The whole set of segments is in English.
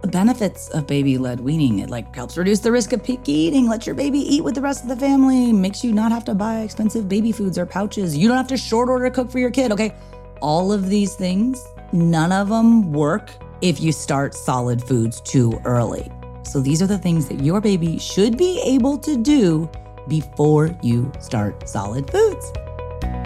the benefits of baby led weaning. It like helps reduce the risk of picky eating, lets your baby eat with the rest of the family, makes you not have to buy expensive baby foods or pouches. You don't have to short order cook for your kid, okay? All of these things, none of them work if you start solid foods too early. So these are the things that your baby should be able to do before you start solid foods.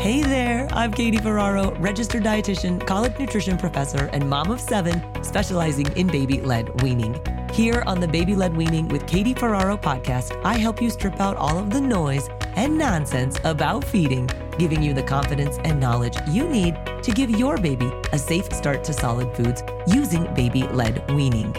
Hey there, I'm Katie Ferraro, registered dietitian, college nutrition professor, and mom of seven, specializing in baby led weaning. Here on the Baby Led Weaning with Katie Ferraro podcast, I help you strip out all of the noise and nonsense about feeding, giving you the confidence and knowledge you need to give your baby a safe start to solid foods using baby led weaning.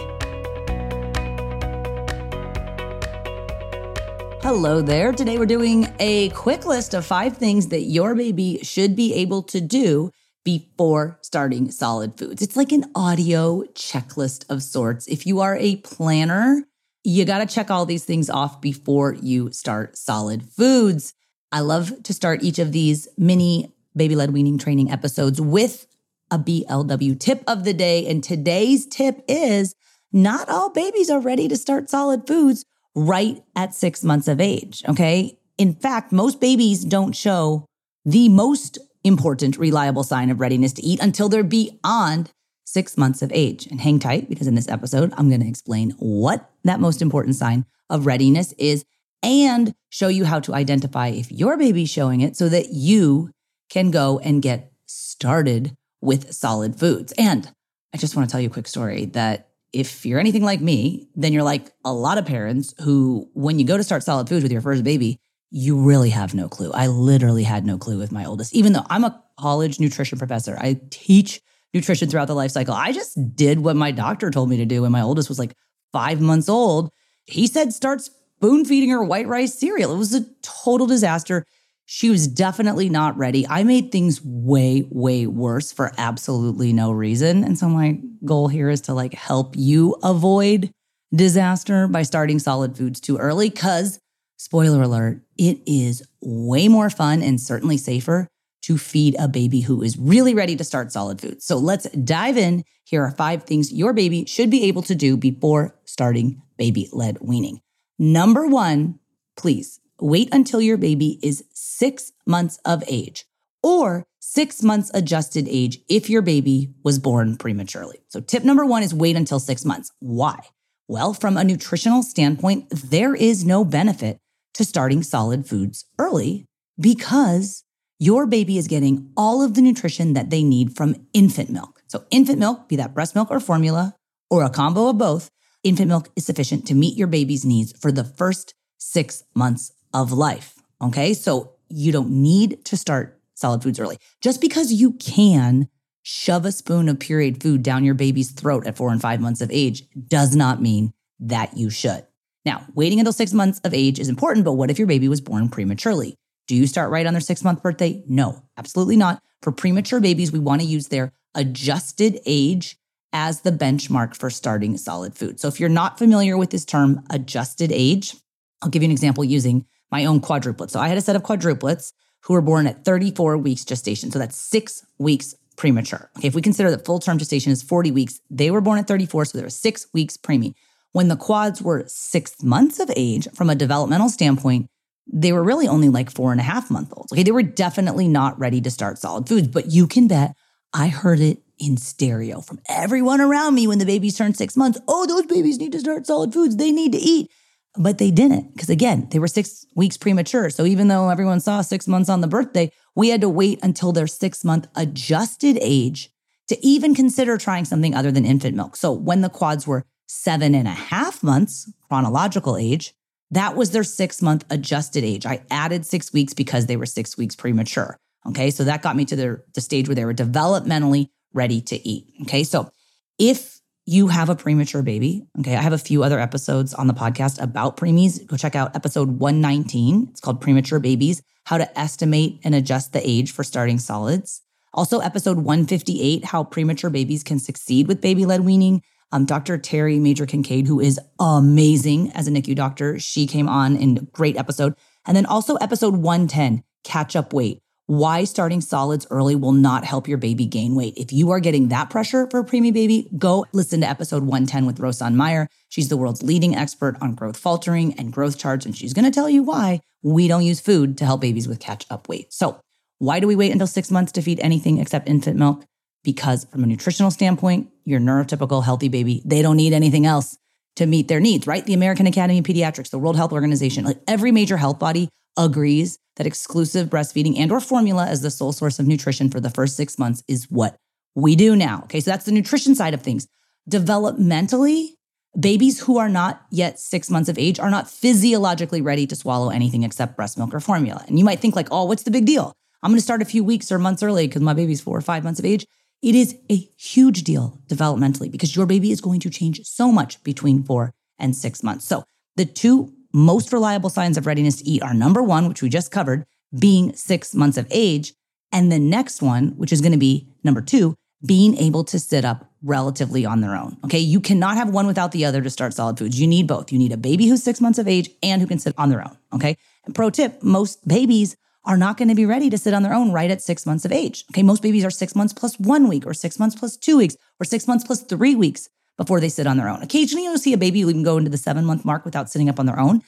Hello there. Today we're doing a quick list of five things that your baby should be able to do before starting solid foods. It's like an audio checklist of sorts. If you are a planner, you got to check all these things off before you start solid foods. I love to start each of these mini baby led weaning training episodes with a BLW tip of the day. And today's tip is not all babies are ready to start solid foods right at six months of age. Okay. In fact, most babies don't show the most important reliable sign of readiness to eat until they're beyond six months of age. And hang tight because in this episode, I'm going to explain what that most important sign of readiness is and show you how to identify if your baby's showing it so that you can go and get started with solid foods. And I just want to tell you a quick story that if you're anything like me, then you're like a lot of parents who, when you go to start solid foods with your first baby, you really have no clue. I literally had no clue with my oldest, even though I'm a college nutrition professor. I teach nutrition throughout the life cycle. I just did what my doctor told me to do when my oldest was like five months old. He said, start spoon feeding her white rice cereal. It was a total disaster. She was definitely not ready. I made things way, way worse for absolutely no reason. And so my goal here is to like help you avoid disaster by starting solid foods too early. Cause spoiler alert, it is way more fun and certainly safer to feed a baby who is really ready to start solid foods. So let's dive in. Here are five things your baby should be able to do before starting baby led weaning. Number one, please wait until your baby is six months of age or six months adjusted age if your baby was born prematurely. So, tip number one is wait until six months. Why? Well, from a nutritional standpoint, there is no benefit to starting solid foods early because your baby is getting all of the nutrition that they need from infant milk. So, infant milk, be that breast milk or formula or a combo of both, infant milk is sufficient to meet your baby's needs for the first six months of life. Okay. So you don't need to start solid foods early. Just because you can shove a spoon of pureed food down your baby's throat at four and five months of age does not mean that you should. Now, waiting until six months of age is important, but what if your baby was born prematurely? Do you start right on their six month birthday? No, absolutely not. For premature babies, we want to use their adjusted age as the benchmark for starting solid food. So if you're not familiar with this term, adjusted age, I'll give you an example using my own quadruplets. So I had a set of quadruplets who were born at 34 weeks gestation. So that's six weeks premature. Okay, if we consider that full term gestation is 40 weeks, they were born at 34, so they were six weeks preemie. When the quads were six months of age, from a developmental standpoint, they were really only like four and a half month olds. Okay, they were definitely not ready to start solid foods, but you can bet I heard it in stereo from everyone around me when the babies turned six months. Oh, those babies need to start solid foods. They need to eat. But they didn't because, again, they were six weeks premature. So even though everyone saw six months on the birthday, we had to wait until their six month adjusted age to even consider trying something other than infant milk. So when the quads were seven and a half months, chronological age, that was their six month adjusted age. I added six weeks because they were six weeks premature. Okay. So that got me to the, the stage where they were developmentally ready to eat. Okay. So if you have a premature baby, okay, I have a few other episodes on the podcast about preemies. Go check out episode 119. It's called Premature Babies How to Estimate and Adjust the Age for Starting Solids. Also, episode 158 How Premature Babies Can Succeed with Baby Led Weaning. Um, Dr. Terri Major Kincade, who is amazing as a NICU doctor, she came on in a great episode. And then also episode 110, Catch Up Weight why starting solids early will not help your baby gain weight. If you are getting that pressure for a preemie baby, go listen to episode 110 with Rosan Meyer. She's the world's leading expert on growth faltering and growth charts, and she's going to tell you why we don't use food to help babies with catch up weight. So, why do we wait until six months to feed anything except infant milk? Because from a nutritional standpoint, your neurotypical healthy baby, they don't need anything else to meet their needs, right? The American Academy of Pediatrics, the World Health Organization, like every major health body agrees that exclusive breastfeeding and or formula as the sole source of nutrition for the first 6 months is what we do now. Okay? So that's the nutrition side of things. Developmentally, babies who are not yet 6 months of age are not physiologically ready to swallow anything except breast milk or formula. And you might think like, "Oh, what's the big deal? I'm going to start a few weeks or months early because my baby's 4 or 5 months of age." It is a huge deal developmentally because your baby is going to change so much between 4 and 6 months. So, the two most reliable signs of readiness to eat are number one, which we just covered, being six months of age. And the next one, which is going to be number two, being able to sit up relatively on their own. Okay. You cannot have one without the other to start solid foods. You need both. You need a baby who's six months of age and who can sit on their own. Okay. And pro tip most babies are not going to be ready to sit on their own right at six months of age. Okay. Most babies are six months plus one week or six months plus two weeks or six months plus three weeks before they sit on their own. Occasionally, you'll see a baby even go into the seven month mark without sitting up on their own.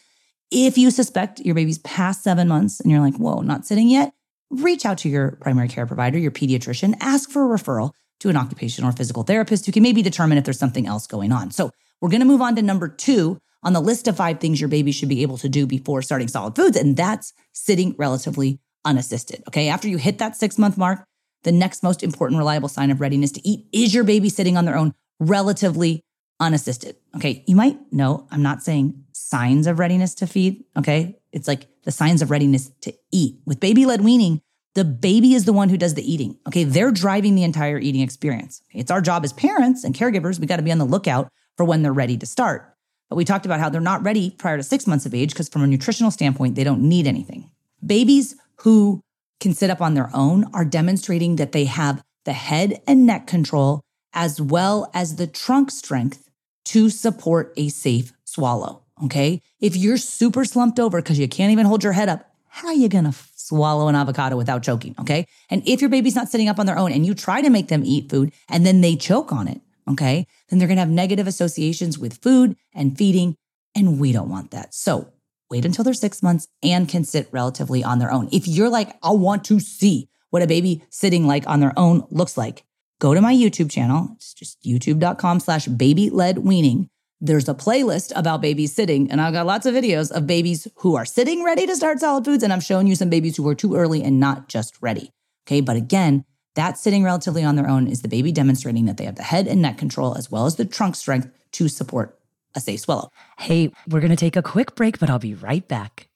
If you suspect your baby's past seven months and you're like, whoa, not sitting yet, reach out to your primary care provider, your pediatrician, ask for a referral to an occupational or physical therapist who can maybe determine if there's something else going on. So we're going to move on to number two on the list of five things your baby should be able to do before starting solid foods, and that's sitting relatively unassisted. Okay. After you hit that six month mark, the next most important reliable sign of readiness to eat is your baby sitting on their own relatively unassisted. Okay. You might know I'm not saying signs of readiness to feed. Okay. It's like the signs of readiness to eat. With baby led weaning, the baby is the one who does the eating. Okay. They're driving the entire eating experience. Okay? It's our job as parents and caregivers. We got to be on the lookout for when they're ready to start. But we talked about how they're not ready prior to six months of age because, from a nutritional standpoint, they don't need anything. Babies who can sit up on their own are demonstrating that they have the head and neck control as well as the trunk strength to support a safe swallow. Okay. If you're super slumped over because you can't even hold your head up, how are you going to swallow an avocado without choking? Okay. And if your baby's not sitting up on their own and you try to make them eat food and then they choke on it, okay, then they're going to have negative associations with food and feeding. And we don't want that. So wait until they're six months and can sit relatively on their own. If you're like, I want to see what a baby sitting like on their own looks like, go to my YouTube channel. It's just youtube.com slash baby led weaning. There's a playlist about babies sitting, and I've got lots of videos of babies who are sitting ready to start solid foods. And I'm showing you some babies who are too early and not just ready. Okay. But again, that sitting relatively on their own is the baby demonstrating that they have the head and neck control as well as the trunk strength to support a safe swallow. Hey, we're going to take a quick break, but I'll be right back.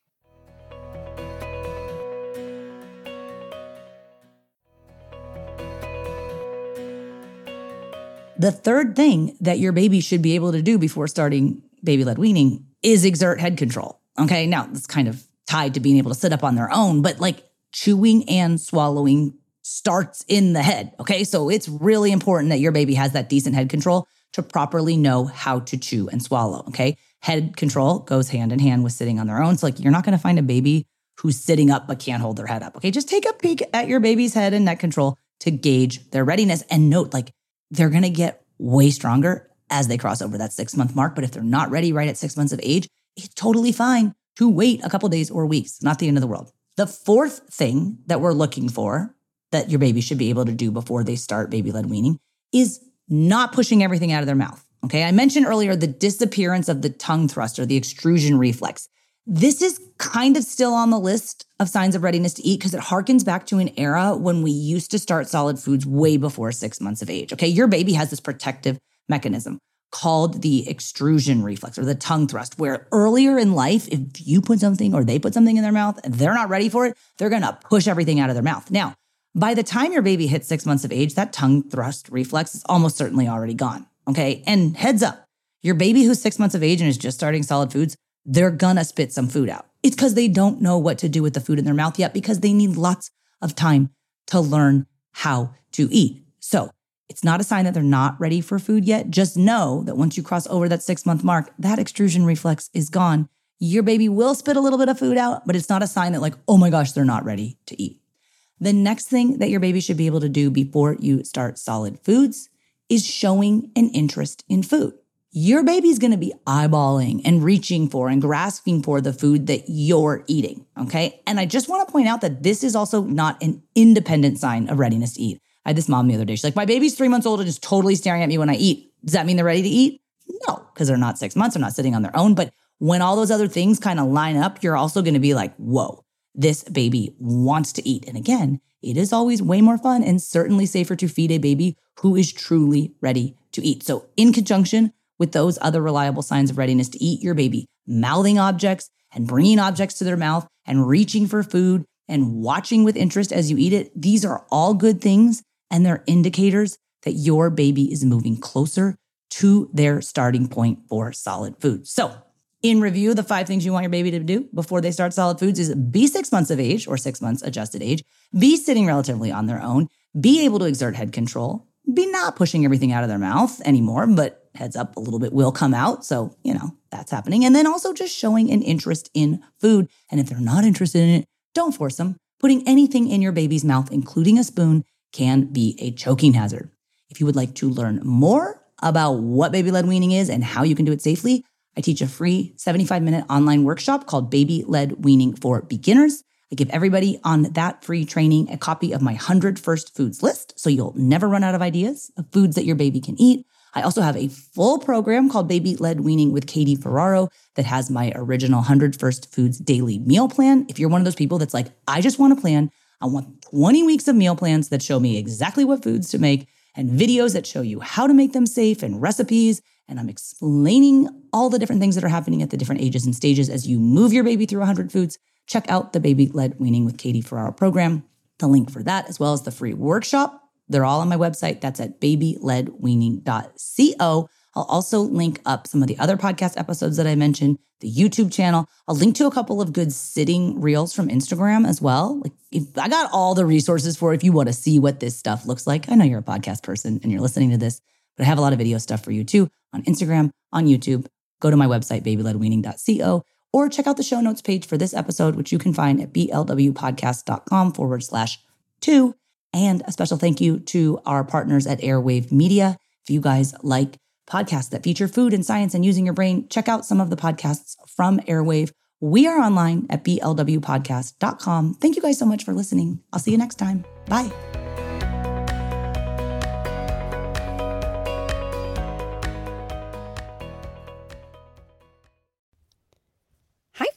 The third thing that your baby should be able to do before starting baby led weaning is exert head control. Okay. Now, it's kind of tied to being able to sit up on their own, but like chewing and swallowing starts in the head. Okay. So it's really important that your baby has that decent head control to properly know how to chew and swallow. Okay. Head control goes hand in hand with sitting on their own. So, like, you're not going to find a baby who's sitting up but can't hold their head up. Okay. Just take a peek at your baby's head and neck control to gauge their readiness and note, like, they're going to get way stronger as they cross over that six month mark. But if they're not ready right at six months of age, it's totally fine to wait a couple days or weeks. Not the end of the world. The fourth thing that we're looking for that your baby should be able to do before they start baby led weaning is not pushing everything out of their mouth. Okay. I mentioned earlier the disappearance of the tongue thruster, the extrusion reflex. This is kind of still on the list of signs of readiness to eat because it harkens back to an era when we used to start solid foods way before six months of age. Okay. Your baby has this protective mechanism called the extrusion reflex or the tongue thrust, where earlier in life, if you put something or they put something in their mouth and they're not ready for it, they're to push everything out of their mouth. Now, by the time your baby hits six months of age, that tongue thrust reflex is almost certainly already gone. Okay. And heads up, your baby who's six months of age and is just starting solid foods, they're gonna spit some food out. It's because they don't know what to do with the food in their mouth yet because they need lots of time to learn how to eat. So it's not a sign that they're not ready for food yet. Just know that once you cross over that six month mark, that extrusion reflex is gone. Your baby will spit a little bit of food out, but it's not a sign that, like, oh my gosh, they're not ready to eat. The next thing that your baby should be able to do before you start solid foods is showing an interest in food. Your baby's going to be eyeballing and reaching for and grasping for the food that you're eating. Okay. And I just want to point out that this is also not an independent sign of readiness to eat. I had this mom the other day. She's like, my baby's three months old and is totally staring at me when I eat. Does that mean they're ready to eat? No, because they're not six months. They're not sitting on their own. But when all those other things kind of line up, you're also going to be like, whoa, this baby wants to eat. And again, it is always way more fun and certainly safer to feed a baby who is truly ready to eat. So, in conjunction with those other reliable signs of readiness to eat, your baby mouthing objects and bringing objects to their mouth and reaching for food and watching with interest as you eat it, these are all good things and they're indicators that your baby is moving closer to their starting point for solid food. So, in review, the five things you want your baby to do before they start solid foods is be six months of age or six months adjusted age, be sitting relatively on their own, be able to exert head control, be not pushing everything out of their mouth anymore, but heads up, a little bit will come out. So, you know, that's happening. And then also just showing an interest in food. And if they're not interested in it, don't force them. Putting anything in your baby's mouth, including a spoon, can be a choking hazard. If you would like to learn more about what baby led weaning is and how you can do it safely, I teach a free 75 minute online workshop called Baby Led Weaning for Beginners. I give everybody on that free training a copy of my 100 first foods list so you'll never run out of ideas of foods that your baby can eat. I also have a full program called Baby Led Weaning with Katie Ferraro that has my original 100 First Foods daily meal plan. If you're one of those people that's like, I just want a plan, I want 20 weeks of meal plans that show me exactly what foods to make and videos that show you how to make them safe and recipes and I'm explaining all the different things that are happening at the different ages and stages as you move your baby through 100 foods. Check out the Baby Led Weaning with Katie Ferraro program. The link for that, as well as the free workshop, they're all on my website. That's at babyledweaning.co. I'll also link up some of the other podcast episodes that I mentioned, the YouTube channel. I'll link to a couple of good sitting reels from Instagram as well. Like if I got all the resources for if you want to see what this stuff looks like. I know you're a podcast person and you're listening to this, but I have a lot of video stuff for you too on Instagram, on YouTube. Go to my website, babyledweaning.co, or check out the show notes page for this episode, which you can find at blwpodcast.com forward slash two. And a special thank you to our partners at Airwave Media. If you guys like podcasts that feature food and science and using your brain, check out some of the podcasts from Airwave. We are online at blwpodcast.com. Thank you guys so much for listening. I'll see you next time. Bye.